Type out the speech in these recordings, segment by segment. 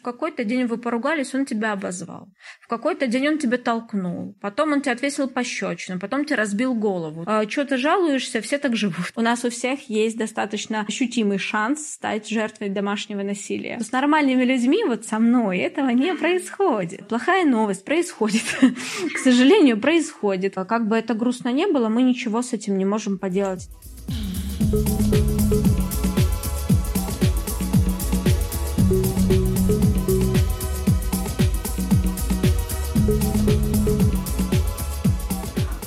В какой-то день вы поругались, он тебя обозвал. В какой-то день он тебя толкнул. Потом он тебе отвесил пощечину. Потом тебе разбил голову. А, что ты жалуешься? Все так живут. У нас у всех есть достаточно ощутимый шанс стать жертвой домашнего насилия. С нормальными людьми, вот со мной, этого не происходит. Плохая новость происходит. К сожалению, происходит. А как бы это грустно не было, мы ничего с этим не можем поделать.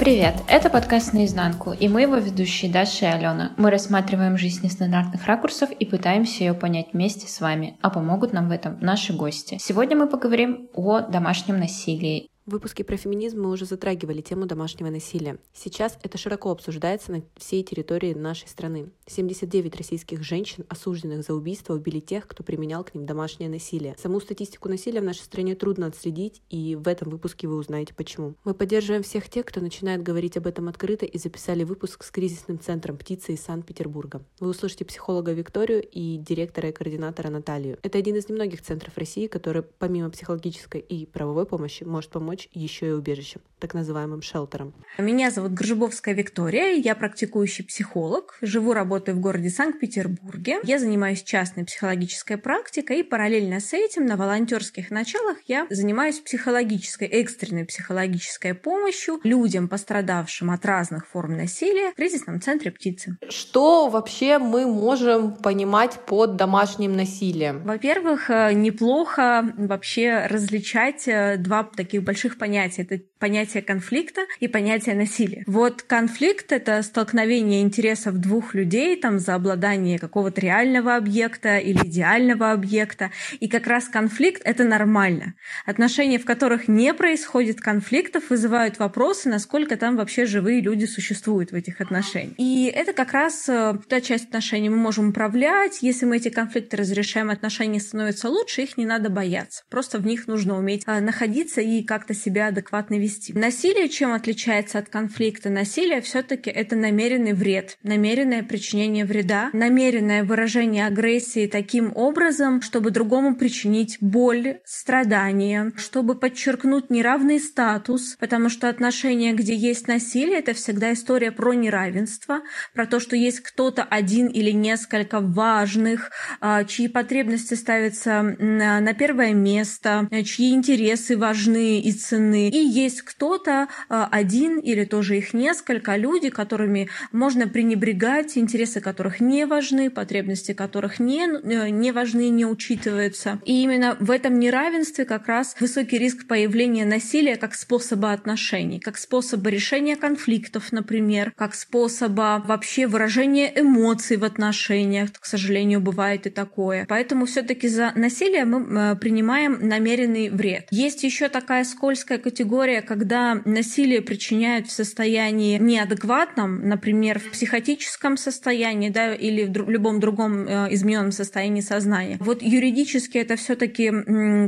Привет, это подкаст «Наизнанку», и мы его ведущие Даша и Алена. Мы рассматриваем жизнь нестандартных ракурсов и пытаемся ее понять вместе с вами, а помогут нам в этом наши гости. Сегодня мы поговорим о домашнем насилии в выпуске про феминизм мы уже затрагивали тему домашнего насилия. Сейчас это широко обсуждается на всей территории нашей страны. 79 российских женщин, осужденных за убийство, убили тех, кто применял к ним домашнее насилие. Саму статистику насилия в нашей стране трудно отследить, и в этом выпуске вы узнаете почему. Мы поддерживаем всех тех, кто начинает говорить об этом открыто, и записали выпуск с кризисным центром «Птица» из Санкт-Петербурга. Вы услышите психолога Викторию и директора и координатора Наталью. Это один из немногих центров России, который помимо психологической и правовой помощи может помочь помочь еще и убежищем, так называемым шелтером. Меня зовут Гржибовская Виктория, я практикующий психолог, живу, работаю в городе Санкт-Петербурге. Я занимаюсь частной психологической практикой и параллельно с этим на волонтерских началах я занимаюсь психологической, экстренной психологической помощью людям, пострадавшим от разных форм насилия в кризисном центре «Птицы». Что вообще мы можем понимать под домашним насилием? Во-первых, э, неплохо вообще различать э, два таких больших больших понятий. Это понятие конфликта и понятие насилия. Вот конфликт — это столкновение интересов двух людей там, за обладание какого-то реального объекта или идеального объекта. И как раз конфликт — это нормально. Отношения, в которых не происходит конфликтов, вызывают вопросы, насколько там вообще живые люди существуют в этих отношениях. И это как раз э, та часть отношений мы можем управлять. Если мы эти конфликты разрешаем, отношения становятся лучше, их не надо бояться. Просто в них нужно уметь э, находиться и как-то как-то себя адекватно вести. Насилие чем отличается от конфликта? Насилие все-таки это намеренный вред, намеренное причинение вреда, намеренное выражение агрессии таким образом, чтобы другому причинить боль, страдания, чтобы подчеркнуть неравный статус, потому что отношения, где есть насилие, это всегда история про неравенство, про то, что есть кто-то один или несколько важных, а, чьи потребности ставятся на первое место, чьи интересы важны и ценны. И есть кто-то а, один или тоже их несколько, люди, которыми можно пренебрегать, интересы которых не важны, потребности которых не, э, не важны, не учитываются. И именно в этом неравенстве как раз высокий риск появления насилия как способа отношений, как способа решения конфликтов, например, как способа вообще выражения эмоций в отношениях. К сожалению, бывает и такое. Поэтому все-таки за насилие мы э, принимаем намеренный вред. Есть еще такая скорость скользкая категория, когда насилие причиняют в состоянии неадекватном, например, в психотическом состоянии, да, или в любом другом э, измененном состоянии сознания. Вот юридически это все-таки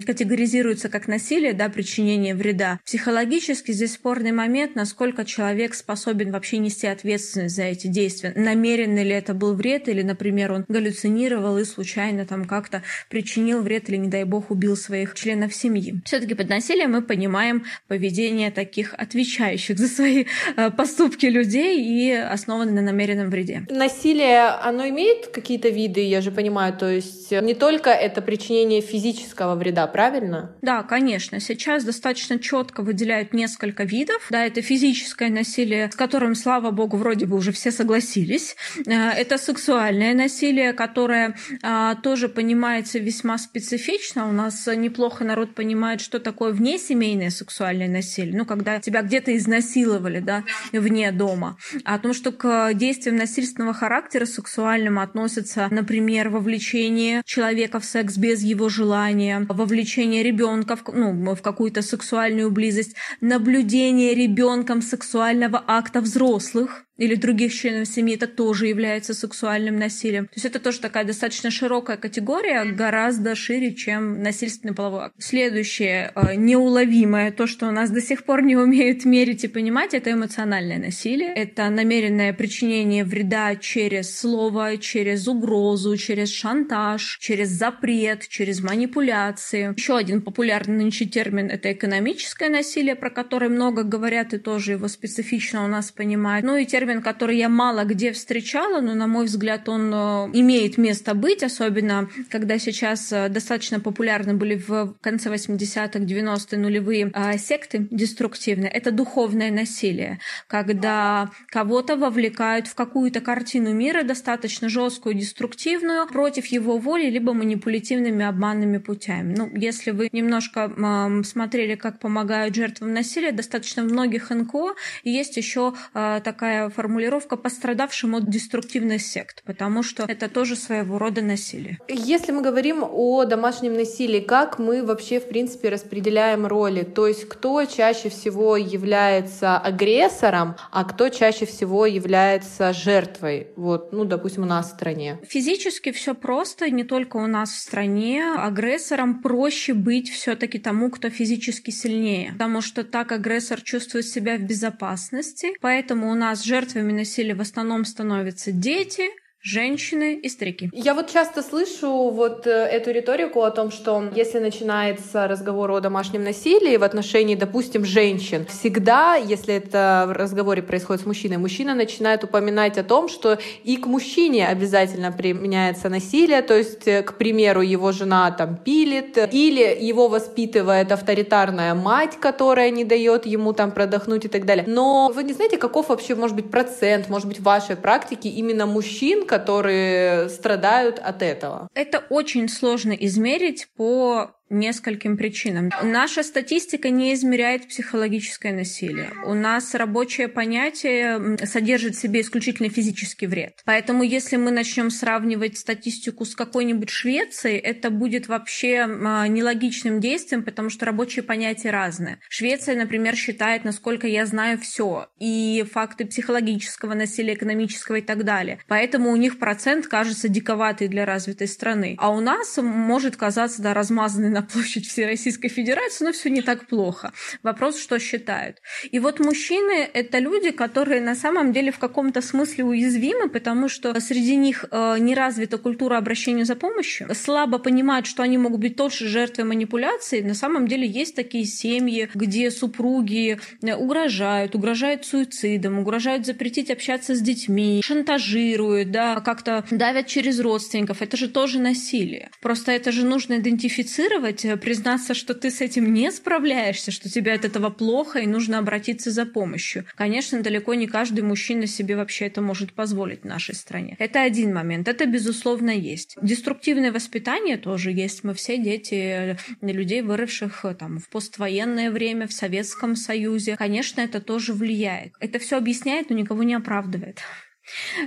категоризируется как насилие, да, причинение вреда. Психологически здесь спорный момент, насколько человек способен вообще нести ответственность за эти действия. Намеренно ли это был вред, или, например, он галлюцинировал и случайно там как-то причинил вред или, не дай бог, убил своих членов семьи. Все-таки под насилием мы понимаем понимаем поведение таких отвечающих за свои э, поступки людей и основаны на намеренном вреде. Насилие, оно имеет какие-то виды, я же понимаю, то есть не только это причинение физического вреда, правильно? Да, конечно. Сейчас достаточно четко выделяют несколько видов. Да, это физическое насилие, с которым, слава богу, вроде бы уже все согласились. Э, это сексуальное насилие, которое а, тоже понимается весьма специфично. У нас неплохо народ понимает, что такое внесемейное семейное сексуальное насилие, ну, когда тебя где-то изнасиловали, да, вне дома, а о том, что к действиям насильственного характера сексуальным относятся, например, вовлечение человека в секс без его желания, вовлечение ребенка в, ну, в какую-то сексуальную близость, наблюдение ребенком сексуального акта взрослых, или других членов семьи, это тоже является сексуальным насилием. То есть это тоже такая достаточно широкая категория, гораздо шире, чем насильственный половой акт. Следующее, э, неуловимое, то, что у нас до сих пор не умеют мерить и понимать, это эмоциональное насилие. Это намеренное причинение вреда через слово, через угрозу, через шантаж, через запрет, через манипуляции. Еще один популярный нынче термин — это экономическое насилие, про которое много говорят и тоже его специфично у нас понимают. Ну и термин термин, который я мало где встречала, но, на мой взгляд, он э, имеет место быть, особенно когда сейчас э, достаточно популярны были в конце 80-х, 90-е нулевые а, секты деструктивные. Это духовное насилие, когда кого-то вовлекают в какую-то картину мира достаточно жесткую, деструктивную, против его воли, либо манипулятивными обманными путями. Ну, если вы немножко смотрели, как помогают жертвам насилия, достаточно в многих НКО есть еще э, такая формулировка пострадавшим от деструктивных сект, потому что это тоже своего рода насилие. Если мы говорим о домашнем насилии, как мы вообще, в принципе, распределяем роли? То есть кто чаще всего является агрессором, а кто чаще всего является жертвой? Вот, ну, допустим, у нас в стране. Физически все просто, не только у нас в стране. Агрессором проще быть все-таки тому, кто физически сильнее, потому что так агрессор чувствует себя в безопасности, поэтому у нас жертва жертвами насилия в основном становятся дети, женщины и старики. Я вот часто слышу вот э, эту риторику о том, что если начинается разговор о домашнем насилии в отношении, допустим, женщин, всегда, если это в разговоре происходит с мужчиной, мужчина начинает упоминать о том, что и к мужчине обязательно применяется насилие, то есть, э, к примеру, его жена там пилит, или его воспитывает авторитарная мать, которая не дает ему там продохнуть и так далее. Но вы не знаете, каков вообще может быть процент, может быть, в вашей практике именно мужчин, которые страдают от этого? Это очень сложно измерить по нескольким причинам. Наша статистика не измеряет психологическое насилие. У нас рабочее понятие содержит в себе исключительно физический вред. Поэтому если мы начнем сравнивать статистику с какой-нибудь Швецией, это будет вообще а, нелогичным действием, потому что рабочие понятия разные. Швеция, например, считает, насколько я знаю, все. И факты психологического насилия, экономического и так далее. Поэтому у них процент кажется диковатый для развитой страны. А у нас может казаться да, размазанный на площадь всей Российской Федерации, но все не так плохо. Вопрос, что считают. И вот мужчины — это люди, которые на самом деле в каком-то смысле уязвимы, потому что среди них э, не развита культура обращения за помощью, слабо понимают, что они могут быть тоже жертвой манипуляций. На самом деле есть такие семьи, где супруги э, угрожают, угрожают суицидом, угрожают запретить общаться с детьми, шантажируют, да, как-то давят через родственников. Это же тоже насилие. Просто это же нужно идентифицировать, сделать, э, признаться, что ты с этим не справляешься, что тебе от этого плохо и нужно обратиться за помощью. Конечно, далеко не каждый мужчина себе вообще это может позволить в нашей стране. Это один момент. Это, безусловно, есть. Деструктивное воспитание тоже есть. Мы все дети э, людей, выросших э, там, в поствоенное время, в Советском Союзе. Конечно, это тоже влияет. Это все объясняет, но никого не оправдывает.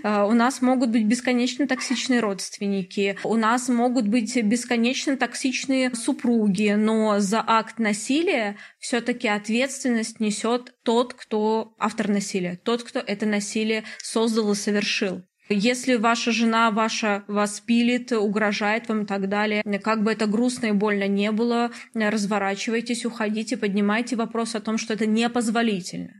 А, у нас могут быть бесконечно токсичные родственники, у нас могут быть бесконечно токсичные супруги, но за акт насилия все-таки ответственность несет тот, кто автор насилия, тот, кто это насилие создал и совершил. Если ваша жена ваша вас пилит, угрожает вам и так далее, как бы это грустно и больно не было, разворачивайтесь, уходите, поднимайте вопрос о том, что это непозволительно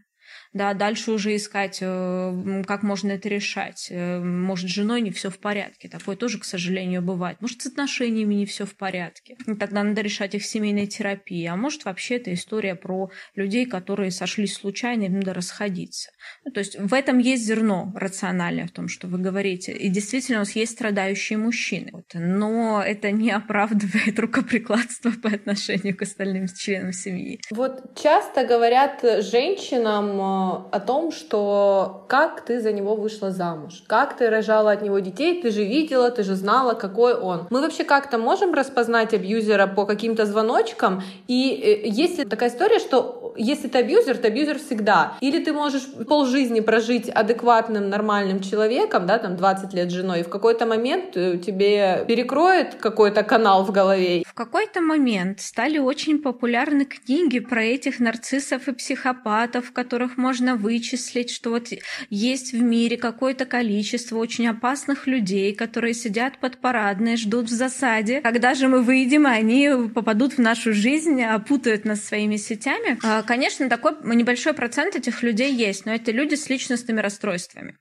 да, дальше уже искать, э, как можно это решать. Э, может, с женой не все в порядке, такое тоже, к сожалению, бывает. Может, с отношениями не все в порядке. И тогда надо решать их семейной терапии. А может, вообще это история про людей, которые сошлись случайно, и надо расходиться. Ну, то есть в этом есть зерно рациональное в том, что вы говорите. И действительно, у нас есть страдающие мужчины. Вот. Но это не оправдывает рукоприкладство по отношению к остальным членам семьи. Вот часто говорят женщинам, э, о том, что как ты за него вышла замуж, как ты рожала от него детей, ты же видела, ты же знала, какой он. Мы вообще как-то можем распознать абьюзера по каким-то звоночкам? И э, есть такая история, что если ты абьюзер, ты абьюзер всегда. Или ты можешь полжизни прожить адекватным, нормальным человеком, да, там 20 лет женой, и в какой-то момент э, тебе перекроет какой-то канал в голове. В какой-то момент стали очень популярны книги про этих нарциссов и психопатов, которых можно можно вычислить, что вот есть в мире какое-то количество очень опасных людей, которые сидят под парадной, ждут в засаде. Когда же мы выйдем, они попадут в нашу жизнь, опутают нас своими сетями. А, конечно, такой небольшой процент этих людей есть, но это люди с личностными расстройствами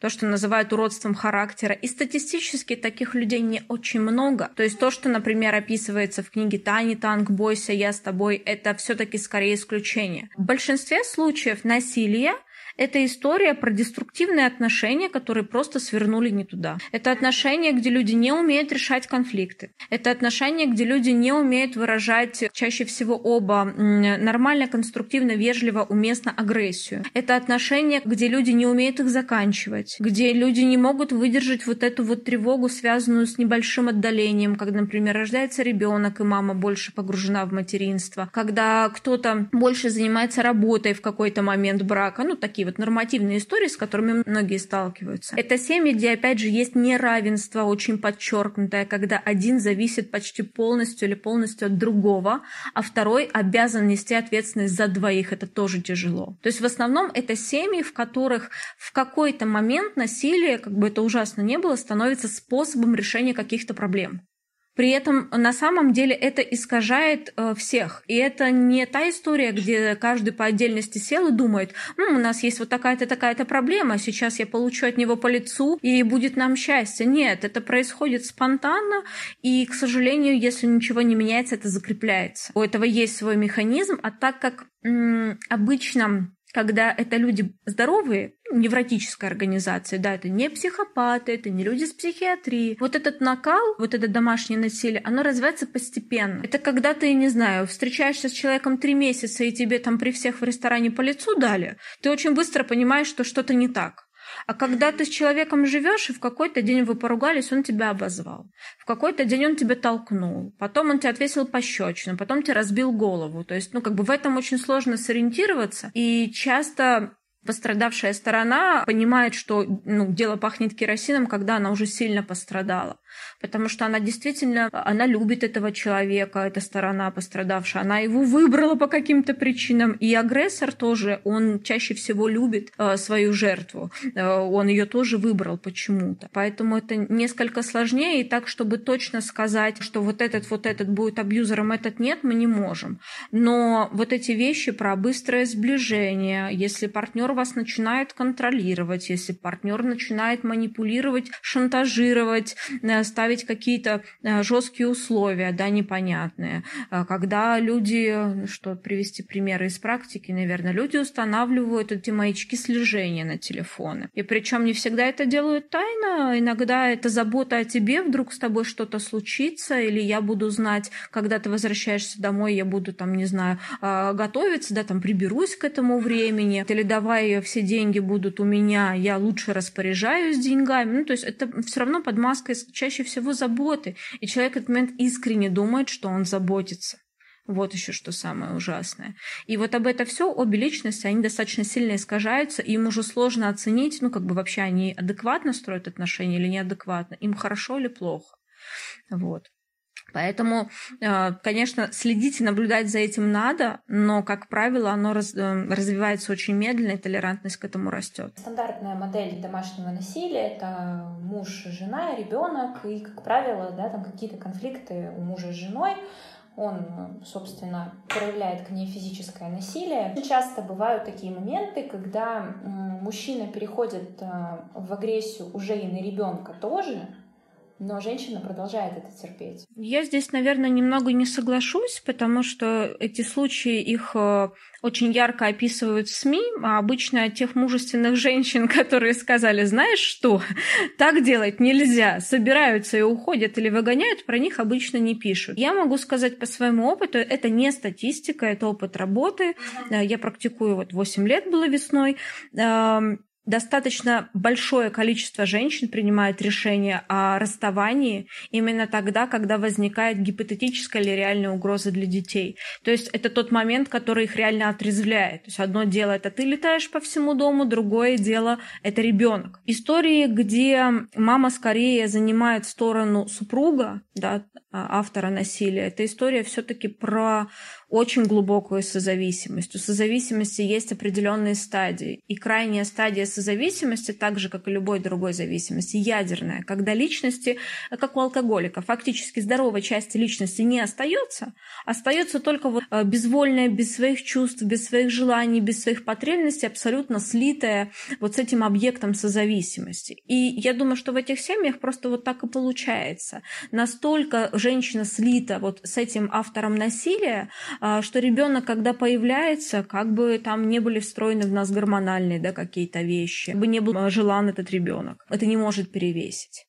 то, что называют уродством характера. И статистически таких людей не очень много. То есть то, что, например, описывается в книге Тани Танк, бойся, я с тобой, это все-таки скорее исключение. В большинстве случаев насилие это история про деструктивные отношения, которые просто свернули не туда. Это отношения, где люди не умеют решать конфликты. Это отношения, где люди не умеют выражать чаще всего оба нормально, конструктивно, вежливо, уместно агрессию. Это отношения, где люди не умеют их заканчивать, где люди не могут выдержать вот эту вот тревогу, связанную с небольшим отдалением, когда, например, рождается ребенок, и мама больше погружена в материнство, когда кто-то больше занимается работой в какой-то момент брака, ну, такие такие вот нормативные истории, с которыми многие сталкиваются. Это семьи, где, опять же, есть неравенство очень подчеркнутое, когда один зависит почти полностью или полностью от другого, а второй обязан нести ответственность за двоих. Это тоже тяжело. То есть в основном это семьи, в которых в какой-то момент насилие, как бы это ужасно не было, становится способом решения каких-то проблем. При этом на самом деле это искажает э, всех. И это не та история, где каждый по отдельности сел и думает, ну, у нас есть вот такая-то такая-то проблема, сейчас я получу от него по лицу, и будет нам счастье. Нет, это происходит спонтанно, и, к сожалению, если ничего не меняется, это закрепляется. У этого есть свой механизм, а так как м- обычно когда это люди здоровые, невротическая организация, да, это не психопаты, это не люди с психиатрией. Вот этот накал, вот это домашнее насилие, оно развивается постепенно. Это когда ты, не знаю, встречаешься с человеком три месяца, и тебе там при всех в ресторане по лицу дали, ты очень быстро понимаешь, что что-то не так. А когда ты с человеком живешь, и в какой-то день вы поругались, он тебя обозвал. В какой-то день он тебя толкнул. Потом он тебе отвесил пощечину, потом тебе разбил голову. То есть, ну, как бы в этом очень сложно сориентироваться. И часто пострадавшая сторона понимает, что ну, дело пахнет керосином, когда она уже сильно пострадала. Потому что она действительно, она любит этого человека, эта сторона пострадавшая, она его выбрала по каким-то причинам, и агрессор тоже, он чаще всего любит э, свою жертву, э, он ее тоже выбрал почему-то, поэтому это несколько сложнее, и так, чтобы точно сказать, что вот этот, вот этот будет абьюзером, этот нет, мы не можем, но вот эти вещи про быстрое сближение, если партнер вас начинает контролировать, если партнер начинает манипулировать, шантажировать, э, ставить какие-то э, жесткие условия, да, непонятные. А когда люди, что привести примеры из практики, наверное, люди устанавливают эти маячки слежения на телефоны. И причем не всегда это делают тайно, иногда это забота о тебе, вдруг с тобой что-то случится, или я буду знать, когда ты возвращаешься домой, я буду там, не знаю, готовиться, да, там приберусь к этому времени, или давай все деньги будут у меня, я лучше распоряжаюсь деньгами. Ну, то есть это все равно под маской чаще всего заботы. И человек в этот момент искренне думает, что он заботится. Вот еще что самое ужасное. И вот об это все обе личности, они достаточно сильно искажаются, и им уже сложно оценить, ну, как бы вообще они адекватно строят отношения или неадекватно, им хорошо или плохо. Вот. Поэтому, э, конечно, следить и наблюдать за этим надо, но, как правило, оно раз, э, развивается очень медленно, и толерантность к этому растет. Стандартная модель домашнего насилия — это муж, жена, ребенок, и, как правило, да, там какие-то конфликты у мужа с женой, он, собственно, проявляет к ней физическое насилие. Часто бывают такие моменты, когда мужчина переходит э, в агрессию уже и на ребенка тоже, но женщина продолжает это терпеть. Я здесь, наверное, немного не соглашусь, потому что эти случаи, их э, очень ярко описывают в СМИ, а обычно тех мужественных женщин, которые сказали, знаешь что, так делать нельзя, собираются и уходят или выгоняют, про них обычно не пишут. Я могу сказать по своему опыту, это не статистика, это опыт работы. Э, я практикую, вот 8 лет было весной достаточно большое количество женщин принимает решение о расставании именно тогда, когда возникает гипотетическая или реальная угроза для детей. То есть это тот момент, который их реально отрезвляет. То есть одно дело это ты летаешь по всему дому, другое дело это ребенок. Истории, где мама скорее занимает сторону супруга, да, автора насилия. Это история все-таки про очень глубокую созависимость. У созависимости есть определенные стадии. И крайняя стадия созависимости, так же, как и любой другой зависимости, ядерная, когда личности, как у алкоголика, фактически здоровой части личности не остается, остается только вот а, безвольная, без своих чувств, без своих желаний, без своих потребностей, абсолютно слитая вот с этим объектом созависимости. И я думаю, что в этих семьях просто вот так и получается. Настолько женщина слита вот с этим автором насилия, а, что ребенок, когда появляется, как бы там не были встроены в нас гормональные да, какие-то вещи, бы не был желан этот ребенок. Это не может перевесить.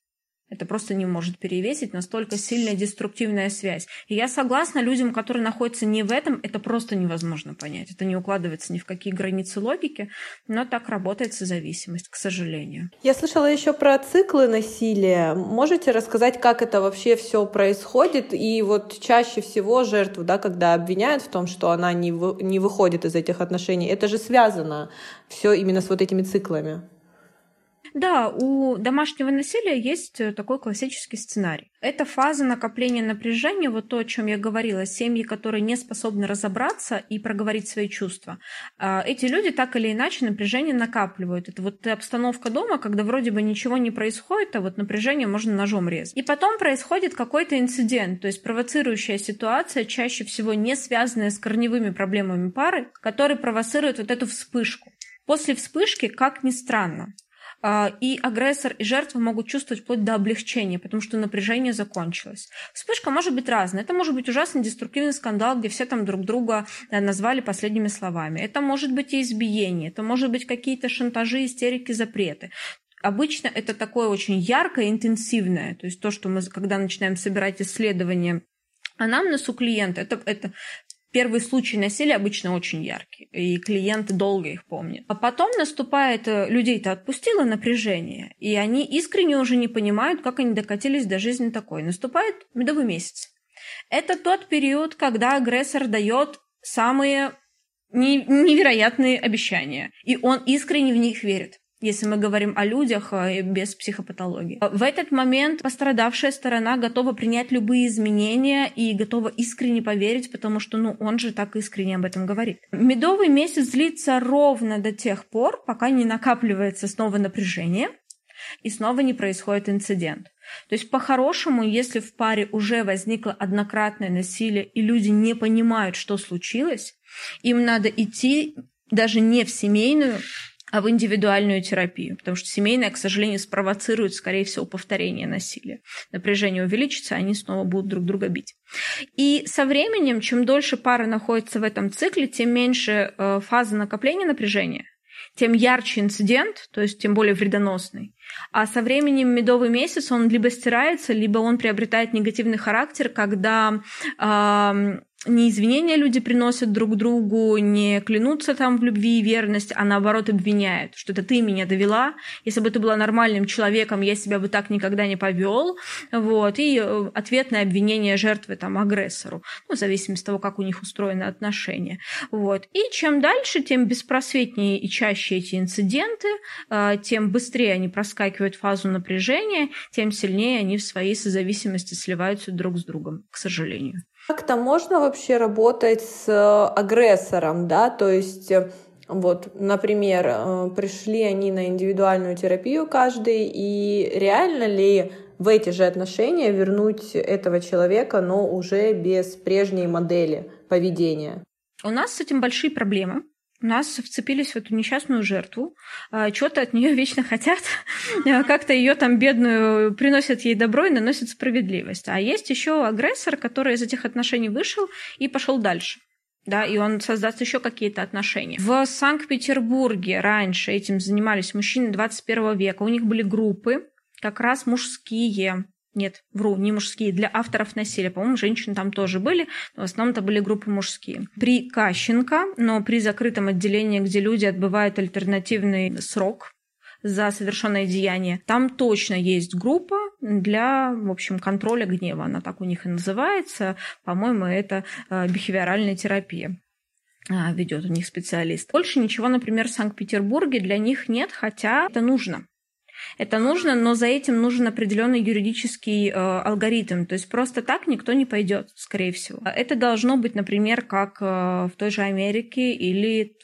Это просто не может перевесить настолько сильная деструктивная связь. И я согласна, людям, которые находятся не в этом, это просто невозможно понять. Это не укладывается ни в какие границы логики, но так работает созависимость, к сожалению. Я слышала еще про циклы насилия. Можете рассказать, как это вообще все происходит? И вот чаще всего жертву, да, когда обвиняют в том, что она не, вы, не выходит из этих отношений, это же связано все именно с вот этими циклами. Да, у домашнего насилия есть э, такой классический сценарий. Это фаза накопления напряжения, вот то, о чем я говорила, семьи, которые не способны разобраться и проговорить свои чувства. А, эти люди так или иначе напряжение накапливают. Это вот обстановка дома, когда вроде бы ничего не происходит, а вот напряжение можно ножом резать. И потом происходит какой-то инцидент, то есть провоцирующая ситуация, чаще всего не связанная с корневыми проблемами пары, который провоцирует вот эту вспышку. После вспышки, как ни странно, и агрессор, и жертва могут чувствовать вплоть до облегчения, потому что напряжение закончилось. Вспышка может быть разная. Это может быть ужасный деструктивный скандал, где все там друг друга э, назвали последними словами. Это может быть и избиение, это может быть какие-то шантажи, истерики, запреты обычно это такое очень яркое, интенсивное, то есть то, что мы, когда начинаем собирать исследования анамнез у клиента, это, это Первый случай насилия обычно очень яркий, и клиенты долго их помнят. А потом наступает, э, людей-то отпустило напряжение, и они искренне уже не понимают, как они докатились до жизни такой. Наступает медовый месяц. Это тот период, когда агрессор дает самые невероятные обещания, и он искренне в них верит если мы говорим о людях э, без психопатологии. В этот момент пострадавшая сторона готова принять любые изменения и готова искренне поверить, потому что ну, он же так искренне об этом говорит. Медовый месяц длится ровно до тех пор, пока не накапливается снова напряжение, и снова не происходит инцидент. То есть по-хорошему, если в паре уже возникло однократное насилие, и люди не понимают, что случилось, им надо идти даже не в семейную а в индивидуальную терапию, потому что семейная, к сожалению, спровоцирует, скорее всего, повторение насилия. Напряжение увеличится, они снова будут друг друга бить. И со временем, чем дольше пара находится в этом цикле, тем меньше э, фаза накопления напряжения, тем ярче инцидент, то есть тем более вредоносный. А со временем медовый месяц он либо стирается, либо он приобретает негативный характер, когда э, не извинения люди приносят друг другу, не клянутся там в любви и верность, а наоборот обвиняют, что это ты меня довела, если бы ты была нормальным человеком, я себя бы так никогда не повел, вот, и э, ответное обвинение жертвы там агрессору, ну, в зависимости от того, как у них устроены отношения, вот. И чем дальше, тем беспросветнее и чаще эти инциденты, э, тем быстрее они проскакивают фазу напряжения, тем сильнее они в своей созависимости сливаются друг с другом, к сожалению. Как-то можно вообще работать с э, агрессором, да, то есть э, вот, например, э, пришли они на индивидуальную терапию каждый, и реально ли в эти же отношения вернуть этого человека, но уже без прежней модели поведения? У нас с этим большие проблемы нас вцепились в эту несчастную жертву, а, что-то от нее вечно хотят, а, как-то ее там бедную приносят ей добро и наносят справедливость. А есть еще агрессор, который из этих отношений вышел и пошел дальше. Да, и он создаст еще какие-то отношения. В Санкт-Петербурге раньше этим занимались мужчины 21 века. У них были группы, как раз мужские, нет, вру, не мужские, для авторов насилия. По-моему, женщины там тоже были, но в основном это были группы мужские. При Кащенко, но при закрытом отделении, где люди отбывают альтернативный срок, за совершенное деяние. Там точно есть группа для, в общем, контроля гнева. Она так у них и называется. По-моему, это э, бихевиоральная терапия а, ведет у них специалист. Больше ничего, например, в Санкт-Петербурге для них нет, хотя это нужно. Это нужно, но за этим нужен определенный юридический э, алгоритм. То есть просто так никто не пойдет, скорее всего. Это должно быть, например, как э, в той же Америке или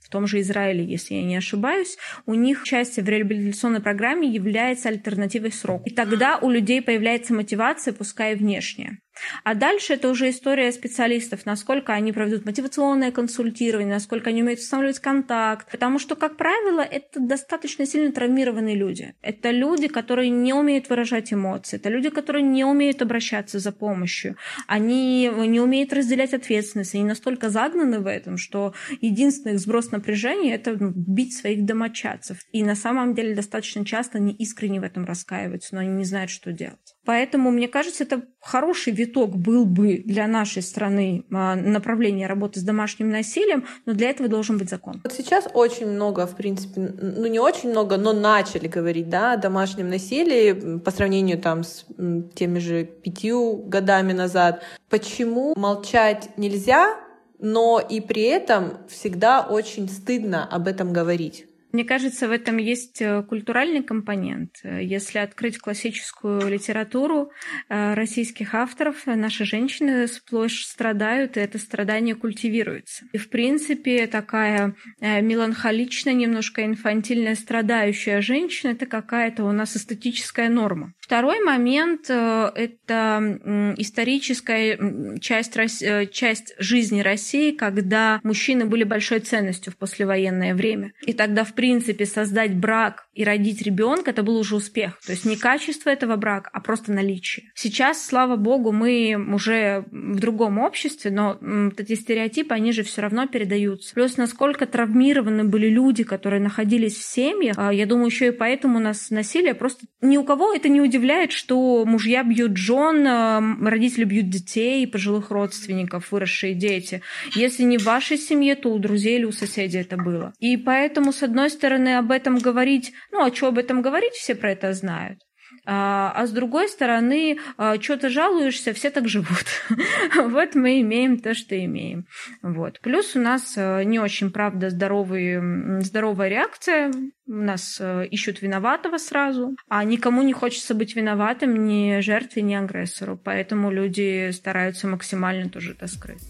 в том же Израиле, если я не ошибаюсь, у них участие в реабилитационной программе является альтернативой сроку. И тогда у людей появляется мотивация, пускай внешняя. А дальше это уже история специалистов, насколько они проведут мотивационное консультирование, насколько они умеют устанавливать контакт. Потому что, как правило, это достаточно сильно травмированные люди. Это люди, которые не умеют выражать эмоции. Это люди, которые не умеют обращаться за помощью. Они не умеют разделять ответственность. Они настолько загнаны в этом, что единственный их сброс напряжения — это ну, бить своих домочадцев. И на самом деле достаточно часто они искренне в этом раскаиваются, но они не знают, что делать. Поэтому, мне кажется, это хороший виток был бы для нашей страны а, направление работы с домашним насилием, но для этого должен быть закон. Вот сейчас очень много, в принципе, ну не очень много, но начали говорить да, о домашнем насилии по сравнению там с теми же пятью годами назад. Почему молчать нельзя, но и при этом всегда очень стыдно об этом говорить? Мне кажется, в этом есть э, культуральный компонент. Если открыть классическую литературу э, российских авторов, наши женщины сплошь страдают, и это страдание культивируется. И, в принципе, такая э, меланхоличная, немножко инфантильная, страдающая женщина — это какая-то у нас эстетическая норма. Второй момент — это историческая часть, часть жизни России, когда мужчины были большой ценностью в послевоенное время. И тогда, в принципе, создать брак и родить ребенка, это был уже успех. То есть не качество этого брака, а просто наличие. Сейчас, слава богу, мы уже в другом обществе, но эти стереотипы, они же все равно передаются. Плюс, насколько травмированы были люди, которые находились в семьях, а, я думаю, еще и поэтому у нас насилие просто... Ни у кого это не удивляет, что мужья бьют жен, а, родители бьют детей, пожилых родственников, выросшие дети. Если не в вашей семье, то у друзей или у соседей это было. И поэтому, с одной стороны, об этом говорить, ну, а что об этом говорить, все про это знают. А, а с другой стороны, а, что ты жалуешься, все так живут. вот мы имеем то, что имеем. Вот. Плюс у нас а, не очень, правда, здоровый, здоровая реакция. У нас а, ищут виноватого сразу, а никому не хочется быть виноватым ни жертве, ни агрессору. Поэтому люди стараются максимально тоже это скрыть.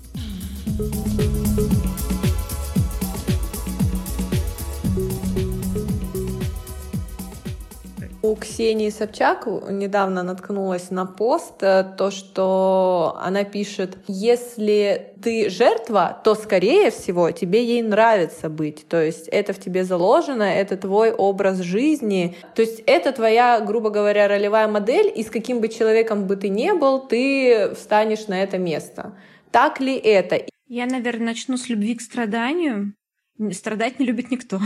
У Ксении Собчак недавно наткнулась на пост, э, то, что она пишет, если ты жертва, то, скорее всего, тебе ей нравится быть. То есть это в тебе заложено, это твой образ жизни. То есть это твоя, грубо говоря, ролевая модель, и с каким бы человеком бы ты ни был, ты встанешь на это место. Так ли это? Я, наверное, начну с любви к страданию. Страдать не любит никто.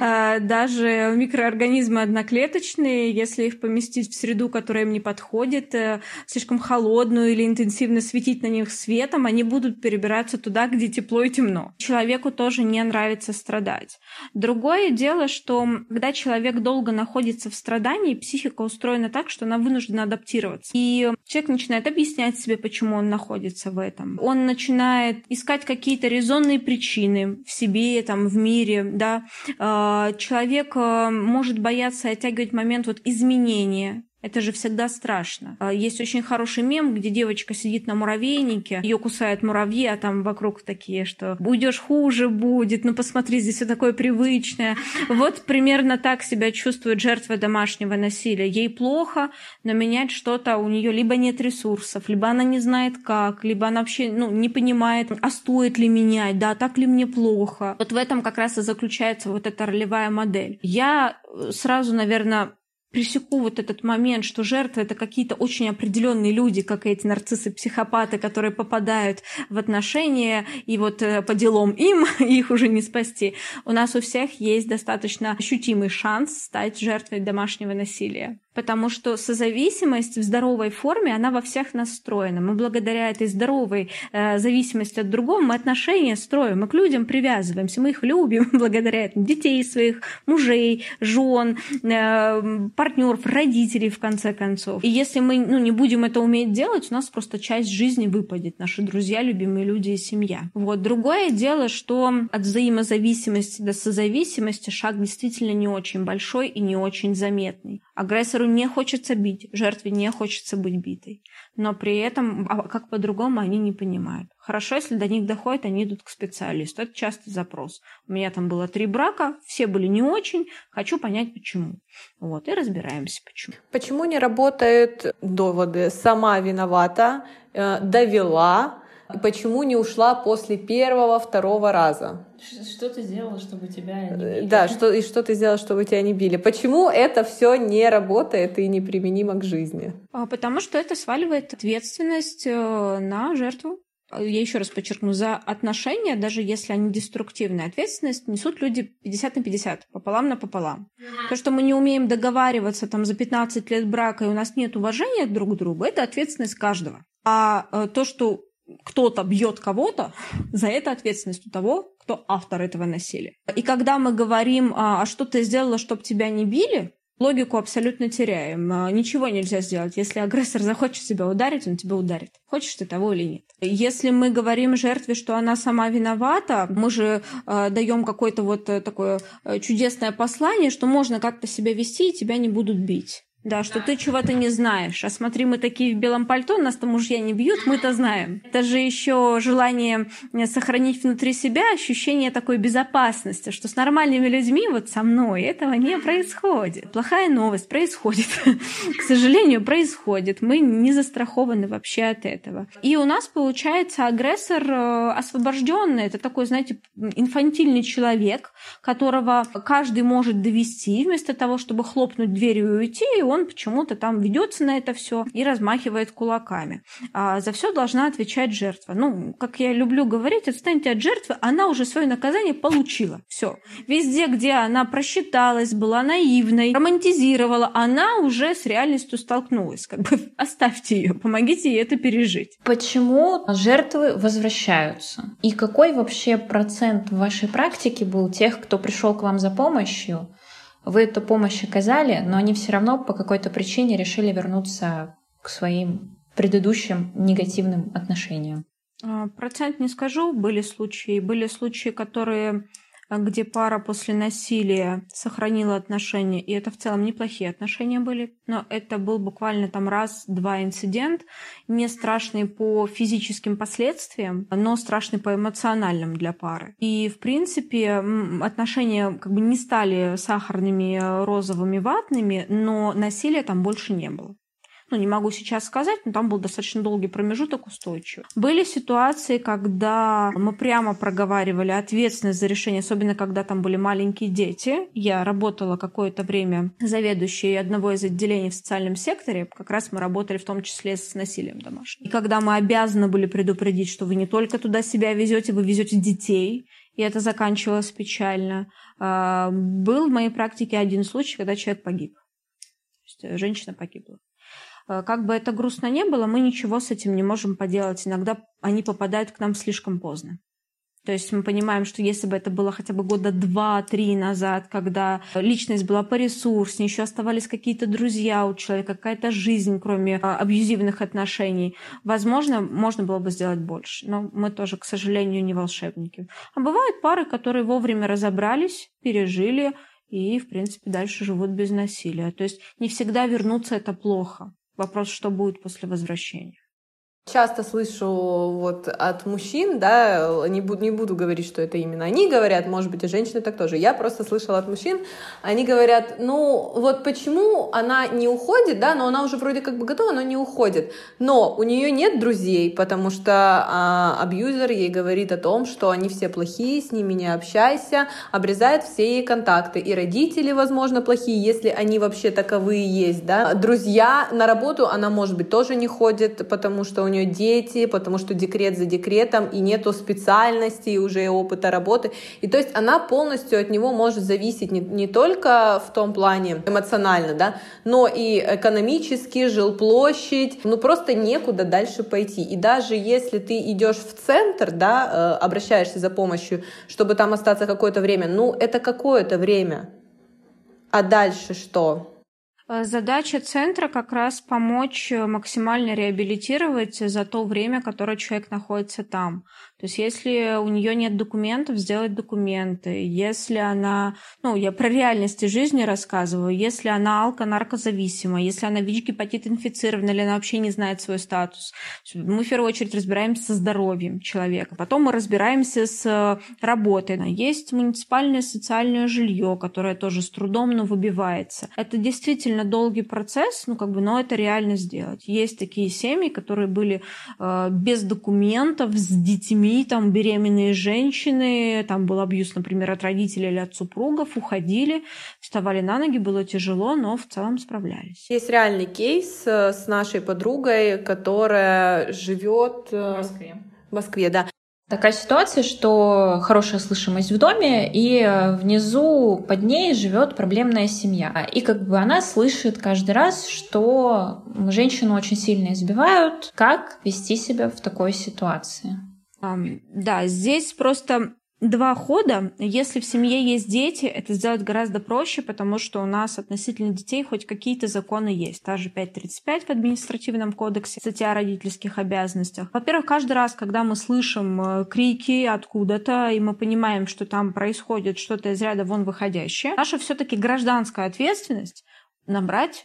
А, даже микроорганизмы одноклеточные, если их поместить в среду, которая им не подходит, э, слишком холодную или интенсивно светить на них светом, они будут перебираться туда, где тепло и темно. Человеку тоже не нравится страдать. Другое дело, что когда человек долго находится в страдании, психика устроена так, что она вынуждена адаптироваться. И человек начинает объяснять себе, почему он находится в этом. Он начинает искать какие-то резонные причины в себе себе, там, в мире, да, а, человек а, может бояться оттягивать момент вот изменения, это же всегда страшно. А, есть очень хороший мем, где девочка сидит на муравейнике, ее кусают муравьи, а там вокруг такие, что уйдешь хуже будет, ну посмотри, здесь все такое привычное. Вот примерно так себя чувствует жертва домашнего насилия. Ей плохо, но менять что-то у нее либо нет ресурсов, либо она не знает как, либо она вообще ну, не понимает, а стоит ли менять, да, так ли мне плохо. Вот в этом как раз и заключается вот эта ролевая модель. Я сразу, наверное, пресеку вот этот момент, что жертвы это какие-то очень определенные люди, как эти нарциссы-психопаты, которые попадают в отношения, и вот э, по делам им их уже не спасти. У нас у всех есть достаточно ощутимый шанс стать жертвой домашнего насилия. Потому что созависимость в здоровой форме, она во всех нас встроена. Мы благодаря этой здоровой э, зависимости от другого, мы отношения строим, мы к людям привязываемся, мы их любим благодаря этому. Детей своих, мужей, жен, э, партнеров, родителей, в конце концов. И если мы ну, не будем это уметь делать, у нас просто часть жизни выпадет. Наши друзья, любимые люди и семья. Вот. Другое дело, что от взаимозависимости до созависимости шаг действительно не очень большой и не очень заметный. Агрессору не хочется бить, жертве не хочется быть битой. Но при этом, а как по-другому, они не понимают. Хорошо, если до них доходит, они идут к специалисту. Это частый запрос. У меня там было три брака, все были не очень. Хочу понять, почему. Вот, и разбираемся, почему. Почему не работают доводы «сама виновата», э, «довела», и почему не ушла после первого, второго раза? Что ты сделала, чтобы тебя не били? Да, что, и что ты сделала, чтобы тебя не били? Почему это все не работает и неприменимо к жизни? А, потому что это сваливает ответственность э, на жертву. Я еще раз подчеркну, за отношения, даже если они деструктивные, ответственность несут люди 50 на 50, пополам на пополам. То, что мы не умеем договариваться там за 15 лет брака, и у нас нет уважения друг к другу, это ответственность каждого. А э, то, что кто-то бьет кого-то, за это ответственность у того, кто автор этого насилия. И когда мы говорим, а, а что ты сделала, чтобы тебя не били, логику абсолютно теряем. А, ничего нельзя сделать. Если агрессор захочет тебя ударить, он тебя ударит. Хочешь ты того или нет. Если мы говорим жертве, что она сама виновата, мы же э, даем какое-то вот э, такое э, чудесное послание, что можно как-то себя вести, и тебя не будут бить. Да, что ты чего-то не знаешь. А смотри, мы такие в белом пальто, нас там мужья не бьют, мы-то знаем. Это же еще желание э, сохранить внутри себя ощущение такой безопасности, что с нормальными людьми, вот со мной, этого не происходит. Плохая новость происходит. К сожалению, происходит. Мы не застрахованы вообще от этого. И у нас получается агрессор э, освобожденный. Это такой, знаете, инфантильный человек, которого каждый может довести, вместо того, чтобы хлопнуть дверью и уйти, и он он почему-то там ведется на это все и размахивает кулаками. А за все должна отвечать жертва. Ну, как я люблю говорить, отстаньте от жертвы, она уже свое наказание получила. Все. Везде, где она просчиталась, была наивной, романтизировала, она уже с реальностью столкнулась. Как бы оставьте ее, помогите ей это пережить. Почему жертвы возвращаются? И какой вообще процент в вашей практике был тех, кто пришел к вам за помощью, вы эту помощь оказали, но они все равно по какой-то причине решили вернуться к своим предыдущим негативным отношениям. А, процент не скажу, были случаи. Были случаи, которые где пара после насилия сохранила отношения, и это в целом неплохие отношения были, но это был буквально там раз-два инцидент, не страшный по физическим последствиям, но страшный по эмоциональным для пары. И, в принципе, отношения как бы не стали сахарными, розовыми, ватными, но насилия там больше не было ну, не могу сейчас сказать, но там был достаточно долгий промежуток устойчивый. Были ситуации, когда мы прямо проговаривали ответственность за решение, особенно когда там были маленькие дети. Я работала какое-то время заведующей одного из отделений в социальном секторе, как раз мы работали в том числе с насилием домашним. И когда мы обязаны были предупредить, что вы не только туда себя везете, вы везете детей, и это заканчивалось печально. А, был в моей практике один случай, когда человек погиб. То есть женщина погибла. Э, как бы это грустно не было, мы ничего с этим не можем поделать. Иногда они попадают к нам слишком поздно. То есть мы понимаем, что если бы это было хотя бы года два-три назад, когда личность была поресурснее, еще оставались какие-то друзья у человека, какая-то жизнь, кроме а, абьюзивных отношений, возможно, можно было бы сделать больше. Но мы тоже, к сожалению, не волшебники. А бывают пары, которые вовремя разобрались, пережили и, в принципе, дальше живут без насилия. То есть не всегда вернуться это плохо. Вопрос, что будет после возвращения. Часто слышу вот от мужчин, да, не буду, не буду говорить, что это именно они говорят, может быть, и женщины так тоже. Я просто слышала от мужчин, они говорят, ну вот почему она не уходит, да, но она уже вроде как бы готова, но не уходит. Но у нее нет друзей, потому что а, абьюзер ей говорит о том, что они все плохие, с ними не общайся, обрезает все ей контакты. И родители, возможно, плохие, если они вообще таковые есть, да. Друзья на работу она, может быть, тоже не ходит, потому что у нее дети, потому что декрет за декретом, и нету специальности, и уже опыта работы. И то есть она полностью от него может зависеть не, не только в том плане эмоционально, да, но и экономически, жилплощадь, ну просто некуда дальше пойти. И даже если ты идешь в центр, да, э, обращаешься за помощью, чтобы там остаться какое-то время, ну это какое-то время. А дальше что? Э, задача центра как раз помочь э, максимально реабилитировать за то время, которое человек находится там. То есть если у нее нет документов, сделать документы. Если она, ну, я про реальности жизни рассказываю, если она алко-наркозависима, если она ВИЧ-гепатит инфицирована, или она вообще не знает свой статус. Мы в первую очередь разбираемся со здоровьем человека. Потом мы разбираемся с работой. Есть муниципальное социальное жилье, которое тоже с трудом, но выбивается. Это действительно долгий процесс, ну, как бы, но это реально сделать. Есть такие семьи, которые были э, без документов, с детьми, детьми, там беременные женщины, там был абьюз, например, от родителей или от супругов, уходили, вставали на ноги, было тяжело, но в целом справлялись. Есть реальный кейс э, с нашей подругой, которая живет э, в Москве. В Москве, да. Такая ситуация, что хорошая слышимость в доме, и э, внизу под ней живет проблемная семья. И как бы она слышит каждый раз, что женщину очень сильно избивают. Как вести себя в такой ситуации? Да, здесь просто два хода. Если в семье есть дети, это сделать гораздо проще, потому что у нас относительно детей хоть какие-то законы есть. Та же 5.35 в административном кодексе, статья о родительских обязанностях. Во-первых, каждый раз, когда мы слышим э, крики откуда-то, и мы понимаем, что там происходит что-то из ряда вон выходящее, наша все таки гражданская ответственность набрать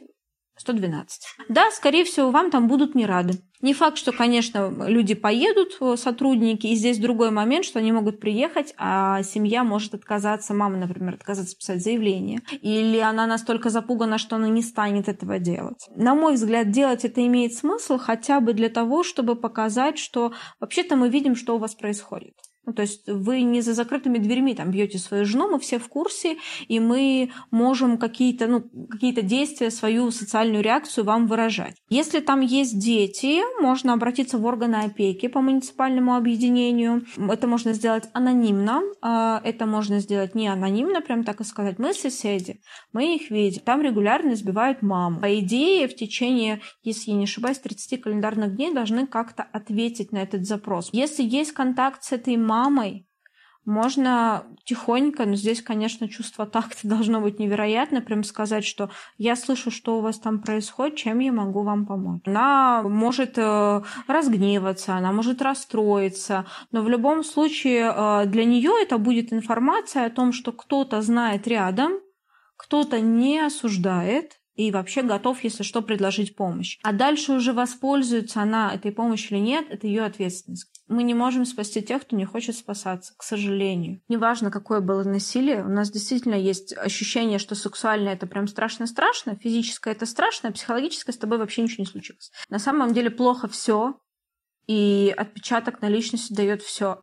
112. Да, скорее всего, вам там будут не рады. Не факт, что, конечно, люди поедут, э, сотрудники, и здесь другой момент, что они могут приехать, а семья может отказаться, мама, например, отказаться писать заявление, или она настолько запугана, что она не станет этого делать. На мой взгляд, делать это имеет смысл хотя бы для того, чтобы показать, что вообще-то мы видим, что у вас происходит. Ну, то есть вы не за закрытыми дверьми там бьете свою жену, мы все в курсе, и мы можем какие-то ну, какие действия, свою социальную реакцию вам выражать. Если там есть дети, можно обратиться в органы опеки по муниципальному объединению. Это можно сделать анонимно, а, это можно сделать не анонимно, прям так и сказать. Мы соседи, мы их видим, там регулярно избивают маму. По идее, в течение, если я не ошибаюсь, 30 календарных дней должны как-то ответить на этот запрос. Если есть контакт с этой мамой можно тихонько, но здесь, конечно, чувство такта должно быть невероятно, прям сказать, что я слышу, что у вас там происходит, чем я могу вам помочь. Она может э, разгневаться, она может расстроиться, но в любом случае э, для нее это будет информация о том, что кто-то знает рядом, кто-то не осуждает, и вообще готов, если что, предложить помощь. А дальше уже воспользуется она этой помощью или нет, это ее ответственность. Мы не можем спасти тех, кто не хочет спасаться, к сожалению. Неважно, какое было насилие, у нас действительно есть ощущение, что сексуальное это прям страшно-страшно, физическое это страшно, а психологическое с тобой вообще ничего не случилось. На самом деле плохо все, и отпечаток на личности дает все.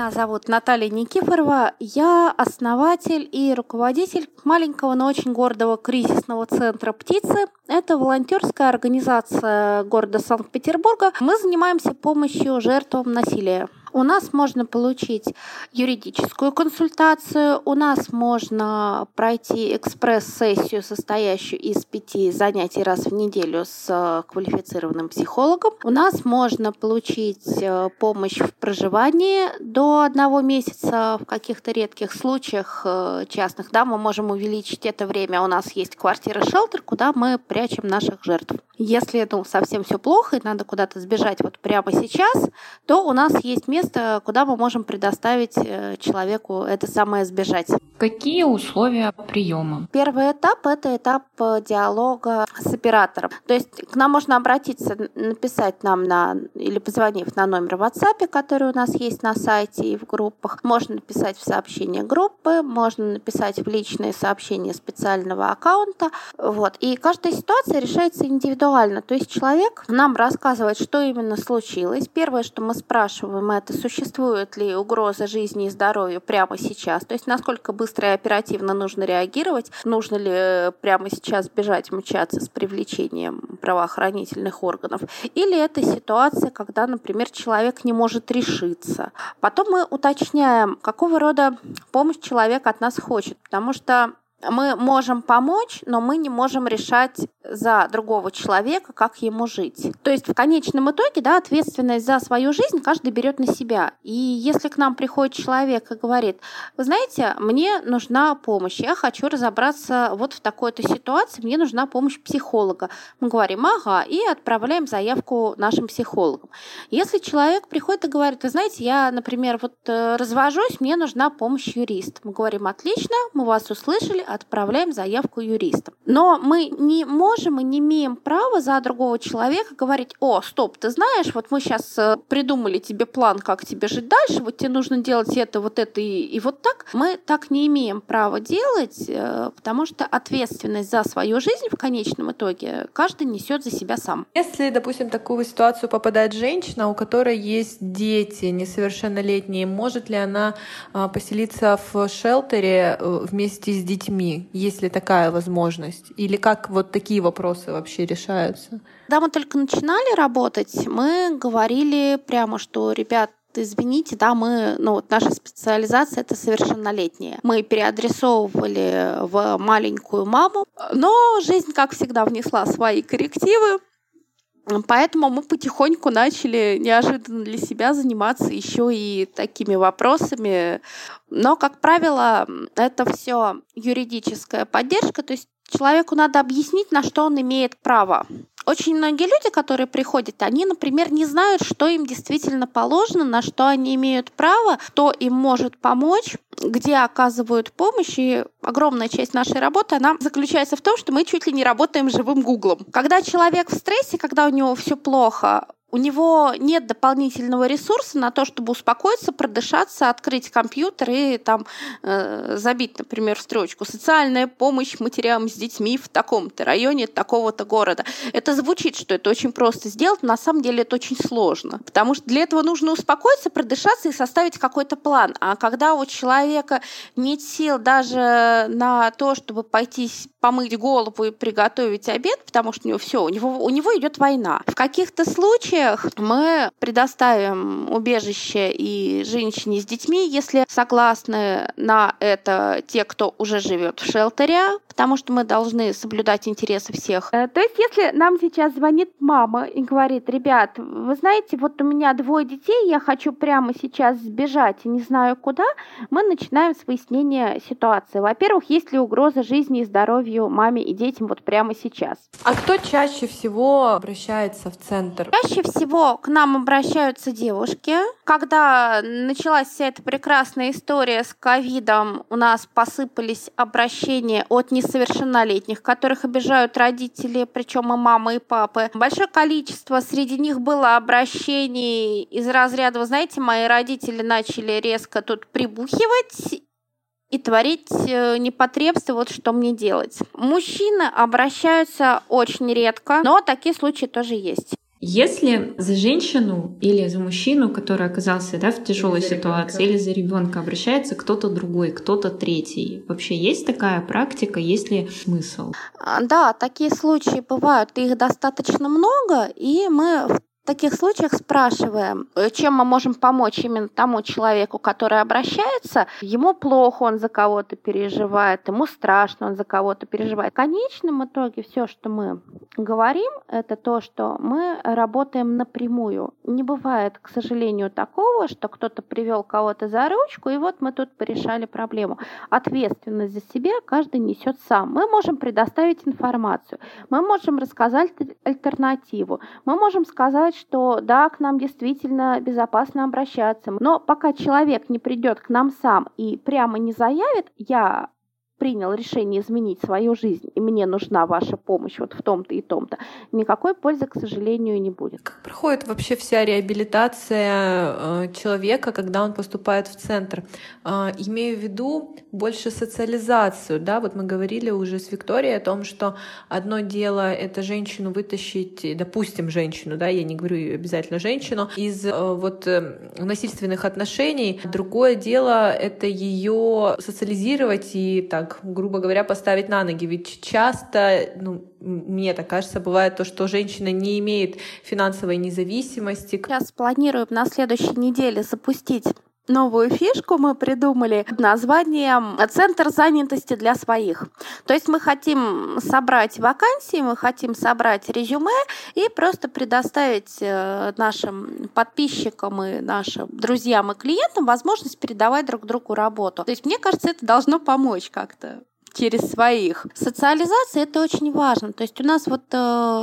Меня зовут Наталья Никифорова. Я основатель и руководитель маленького, но очень гордого кризисного центра «Птицы». Это волонтерская организация города Санкт-Петербурга. Мы занимаемся помощью жертвам насилия. У нас можно получить юридическую консультацию, у нас можно пройти экспресс-сессию, состоящую из пяти занятий раз в неделю с э, квалифицированным психологом. У нас можно получить э, помощь в проживании до одного месяца в каких-то редких случаях э, частных. Да, мы можем увеличить это время. У нас есть квартира-шелтер, куда мы прячем наших жертв. Если ну, совсем все плохо и надо куда-то сбежать вот прямо сейчас, то у нас есть место, куда мы можем предоставить э, человеку это самое сбежать. Какие условия приема? Первый этап – это этап э, диалога с оператором. То есть к нам можно обратиться, написать нам на или позвонив на номер в WhatsApp, который у нас есть на сайте и в группах. Можно написать в сообщение группы, можно написать в личные сообщения специального аккаунта. Вот. И каждая ситуация решается индивидуально. То есть человек нам рассказывает, что именно случилось. Первое, что мы спрашиваем, это карты, существует ли угроза жизни и здоровью прямо сейчас, то есть насколько быстро и оперативно нужно реагировать, нужно ли э, прямо сейчас бежать, мчаться с привлечением правоохранительных органов, или это ситуация, когда, например, человек не может решиться. Потом мы уточняем, какого рода помощь человек от нас хочет, потому что мы можем помочь, но мы не можем решать за другого человека, как ему жить. То есть в конечном итоге да, ответственность за свою жизнь каждый берет на себя. И если к нам приходит человек и говорит, вы знаете, мне нужна помощь, я хочу разобраться вот в такой-то ситуации, мне нужна помощь психолога. Мы говорим, ага, и отправляем заявку нашим психологам. Если человек приходит и говорит, вы знаете, я, например, вот э, развожусь, мне нужна помощь юриста. Мы говорим, отлично, мы вас услышали, отправляем заявку юристам. Но мы не можем и не имеем права за другого человека говорить, о, стоп, ты знаешь, вот мы сейчас э, придумали тебе план, как тебе жить дальше, вот тебе нужно делать это, вот это и, и вот так. Мы так не имеем права делать, э, потому что ответственность за свою жизнь в конечном итоге каждый несет за себя сам. Если, допустим, такую ситуацию попадает женщина, у которой есть дети несовершеннолетние, может ли она а, поселиться в шелтере э, вместе с детьми? Детьми, есть ли такая возможность? Или как вот такие вопросы вообще решаются? Когда мы только начинали работать, мы говорили прямо, что, ребят, извините, да, мы, ну вот наша специализация это совершеннолетние. Мы переадресовывали в маленькую маму, но жизнь, как всегда, внесла свои коррективы. Поэтому мы потихоньку начали неожиданно для себя заниматься еще и такими вопросами. Но, как правило, это все юридическая поддержка, то есть человеку надо объяснить, на что он имеет право. Очень многие люди, которые приходят, они, например, не знают, что им действительно положено, на что они имеют право, кто им может помочь, где оказывают помощь. И огромная часть нашей работы, она заключается в том, что мы чуть ли не работаем живым гуглом. Когда человек в стрессе, когда у него все плохо, у него нет дополнительного ресурса на то, чтобы успокоиться, продышаться, открыть компьютер и там э, забить, например, строчку «Социальная помощь матерям с детьми в таком-то районе такого-то города». Это звучит, что это очень просто сделать, но на самом деле это очень сложно, потому что для этого нужно успокоиться, продышаться и составить какой-то план. А когда у человека нет сил даже на то, чтобы пойти помыть голову и приготовить обед, потому что у него все, у него, у него идет война. В каких-то случаях мы предоставим убежище и женщине с детьми, если согласны на это те, кто уже живет в шелтере, потому что мы должны соблюдать интересы всех. Э, то есть, если нам сейчас звонит мама и говорит, ребят, вы знаете, вот у меня двое детей, я хочу прямо сейчас сбежать и не знаю куда, мы начинаем с выяснения ситуации. Во-первых, есть ли угроза жизни и здоровью маме и детям вот прямо сейчас. А кто чаще всего обращается в центр? Чаще всего к нам обращаются девушки. Когда началась вся эта прекрасная история с ковидом, у нас посыпались обращения от не несовершеннолетних, которых обижают родители, причем и мамы, и папы. Большое количество среди них было обращений из разряда, вы знаете, мои родители начали резко тут прибухивать, и творить э, непотребство, вот что мне делать. Мужчины обращаются очень редко, но такие случаи тоже есть. Если за женщину или за мужчину, который оказался да, в тяжелой ситуации, или за ребенка обращается кто-то другой, кто-то третий, вообще есть такая практика, есть ли смысл? А, да, такие случаи бывают, их достаточно много, и мы в таких случаях спрашиваем, э, чем мы можем помочь именно тому человеку, который обращается. Ему плохо, он за кого-то переживает, ему страшно, он за кого-то переживает. В конечном итоге все, что мы говорим, это то, что мы работаем напрямую. Не бывает, к сожалению, такого, что кто-то привел кого-то за ручку, и вот мы тут порешали проблему. Ответственность за себя каждый несет сам. Мы можем предоставить информацию, мы можем рассказать альтернативу, мы можем сказать, что да, к нам действительно безопасно обращаться. Но пока человек не придет к нам сам и прямо не заявит, я принял решение изменить свою жизнь, и мне нужна ваша помощь вот в том-то и том-то, никакой пользы, к сожалению, не будет. Как проходит вообще вся реабилитация э, человека, когда он поступает в центр? Э, имею в виду больше социализацию, да, вот мы говорили уже с Викторией о том, что одно дело это женщину вытащить, допустим, женщину, да, я не говорю обязательно женщину, из э, вот насильственных отношений, другое дело это ее социализировать и так так, грубо говоря, поставить на ноги. Ведь часто, ну, мне так кажется, бывает то, что женщина не имеет финансовой независимости. Сейчас планируем на следующей неделе запустить новую фишку мы придумали под названием «Центр занятости для своих». То есть мы хотим собрать вакансии, мы хотим собрать резюме и просто предоставить э, нашим подписчикам и нашим друзьям и клиентам возможность передавать друг другу работу. То есть мне кажется, это должно помочь как-то через своих. Социализация это очень важно. То есть у нас вот э,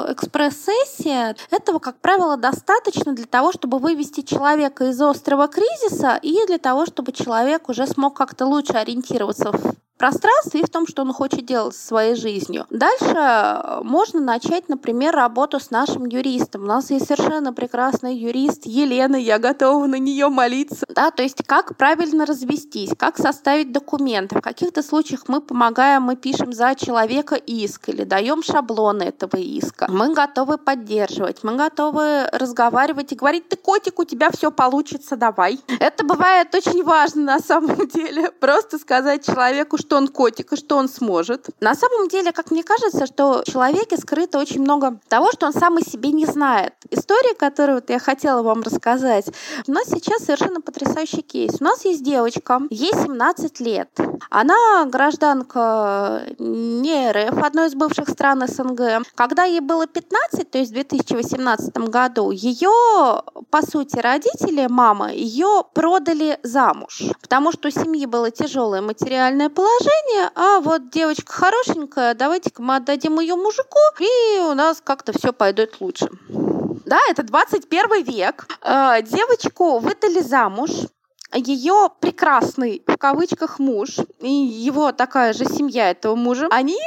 экспресс-сессия, этого, как правило, достаточно для того, чтобы вывести человека из острого кризиса и для того, чтобы человек уже смог как-то лучше ориентироваться в пространстве и в том, что он хочет делать со своей жизнью. Дальше э, можно начать, например, работу с нашим юристом. У нас есть совершенно прекрасный юрист Елена, я готова на нее молиться. Да, то есть как правильно развестись, как составить документы. В каких-то случаях мы помогаем, мы пишем за человека иск или даем шаблоны этого иска. Мы готовы поддерживать, мы готовы разговаривать и говорить, ты котик, у тебя все получится, давай. Это бывает очень важно на самом деле. Просто сказать человеку, что он котик и что он сможет. На самом деле, как мне кажется, что в человеке скрыто очень много того, что он сам о себе не знает. История, которую вот я хотела вам рассказать, у нас сейчас совершенно потрясающий кейс. У нас есть девочка, ей 17 лет. Она гражданка не РФ, одной из бывших стран СНГ. Когда ей было 15, то есть в 2018 году, ее, по сути, родители, мама, ее продали замуж, потому что у семьи было тяжелое материальное положение, положение, а вот девочка хорошенькая, давайте-ка мы отдадим ее мужику, и у нас как-то все пойдет лучше. Да, это 21 век. Э, девочку выдали замуж, ее прекрасный в кавычках муж и его такая же семья этого мужа, они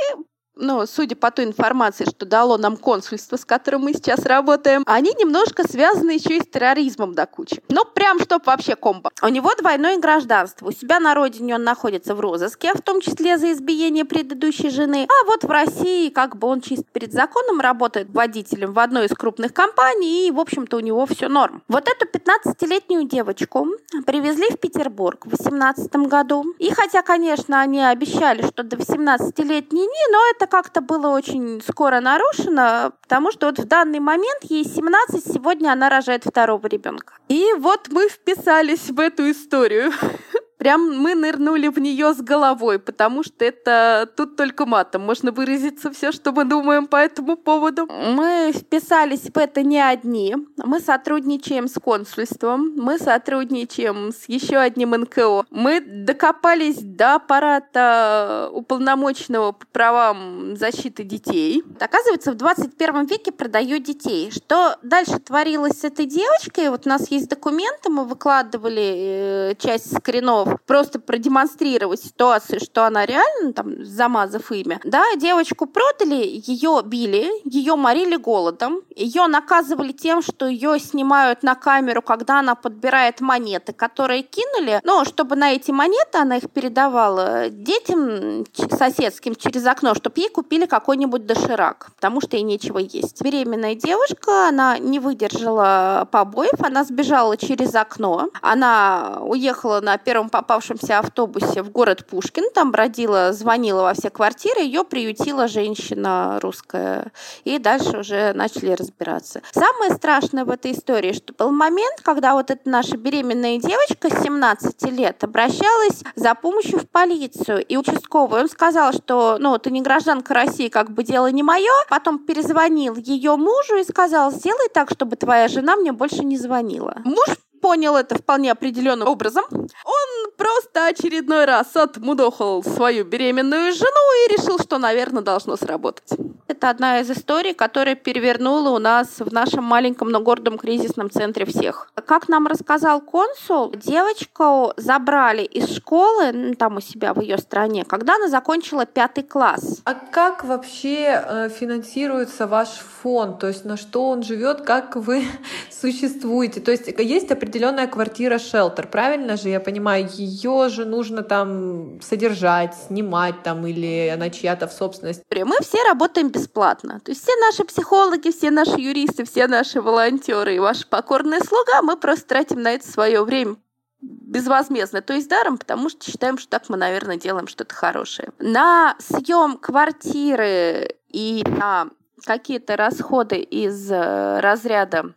ну, судя по той информации, что дало нам консульство, с которым мы сейчас работаем, они немножко связаны еще и с терроризмом до кучи. Ну, прям чтоб вообще комбо. У него двойное гражданство. У себя на родине он находится в розыске, в том числе за избиение предыдущей жены. А вот в России как бы он чист перед законом, работает водителем в одной из крупных компаний, и, в общем-то, у него все норм. Вот эту 15-летнюю девочку привезли в Петербург в 18 году. И хотя, конечно, они обещали, что до 18-летней не, но это как-то было очень скоро нарушено, потому что вот в данный момент ей 17, сегодня она рожает второго ребенка. И вот мы вписались в эту историю. Прям мы нырнули в нее с головой, потому что это тут только матом можно выразиться все, что мы думаем по этому поводу. Мы вписались в это не одни. Мы сотрудничаем с консульством, мы сотрудничаем с еще одним НКО. Мы докопались до аппарата уполномоченного по правам защиты детей. Оказывается, в 21 веке продают детей. Что дальше творилось с этой девочкой? Вот у нас есть документы, мы выкладывали э, часть скринов просто продемонстрировать ситуацию, что она реально, там, замазав имя, да, девочку продали, ее били, ее морили голодом, ее наказывали тем, что ее снимают на камеру, когда она подбирает монеты, которые кинули, но чтобы на эти монеты она их передавала детям соседским через окно, чтобы ей купили какой-нибудь доширак, потому что ей нечего есть. Беременная девушка, она не выдержала побоев, она сбежала через окно, она уехала на первом попавшемся автобусе в город Пушкин. Там бродила, звонила во все квартиры, ее приютила женщина русская. И дальше уже начали разбираться. Самое страшное в этой истории, что был момент, когда вот эта наша беременная девочка 17 лет обращалась за помощью в полицию. И участковый, он сказал, что ну, ты не гражданка России, как бы дело не мое. Потом перезвонил ее мужу и сказал, сделай так, чтобы твоя жена мне больше не звонила. Муж понял это вполне определенным образом. Он просто очередной раз отмудохал свою беременную жену и решил, что, наверное, должно сработать. Это одна из историй, которая перевернула у нас в нашем маленьком, но гордом кризисном центре всех. Как нам рассказал консул, девочку забрали из школы, там у себя в ее стране, когда она закончила пятый класс. А как вообще э, финансируется ваш фонд? То есть на что он живет, как вы существуете? То есть есть определенная квартира шелтер, правильно же я понимаю? Ее же нужно там содержать, снимать там или она чья-то в собственность. Мы все работаем бесплатно. То есть все наши психологи, все наши юристы, все наши волонтеры и ваши покорные слуга, мы просто тратим на это свое время безвозмездно, то есть даром, потому что считаем, что так мы, наверное, делаем что-то хорошее. На съем квартиры и на какие-то расходы из э, разряда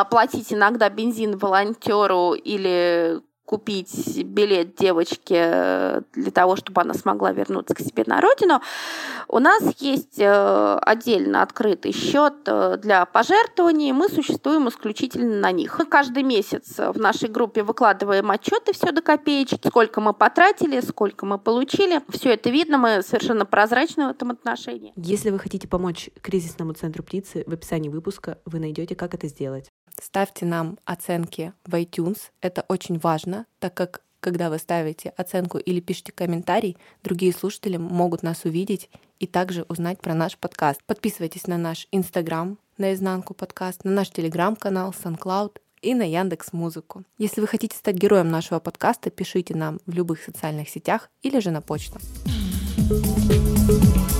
оплатить иногда бензин волонтеру или купить билет девочке э, для того, чтобы она смогла вернуться к себе на родину. У нас есть э, отдельно открытый счет э, для пожертвований. Мы существуем исключительно на них. Мы каждый месяц в нашей группе выкладываем отчеты все до копеечки, сколько мы потратили, сколько мы получили. Все это видно, мы совершенно прозрачны в этом отношении. Если вы хотите помочь кризисному центру птицы, в описании выпуска вы найдете, как это сделать. Ставьте нам оценки в iTunes. Это очень важно, так как когда вы ставите оценку или пишете комментарий, другие слушатели могут нас увидеть и также узнать про наш подкаст. Подписывайтесь на наш Инстаграм, на изнанку подкаст, на наш Телеграм-канал, SoundCloud и на Яндекс Музыку. Если вы хотите стать героем нашего подкаста, пишите нам в любых социальных сетях или же на почту. thank you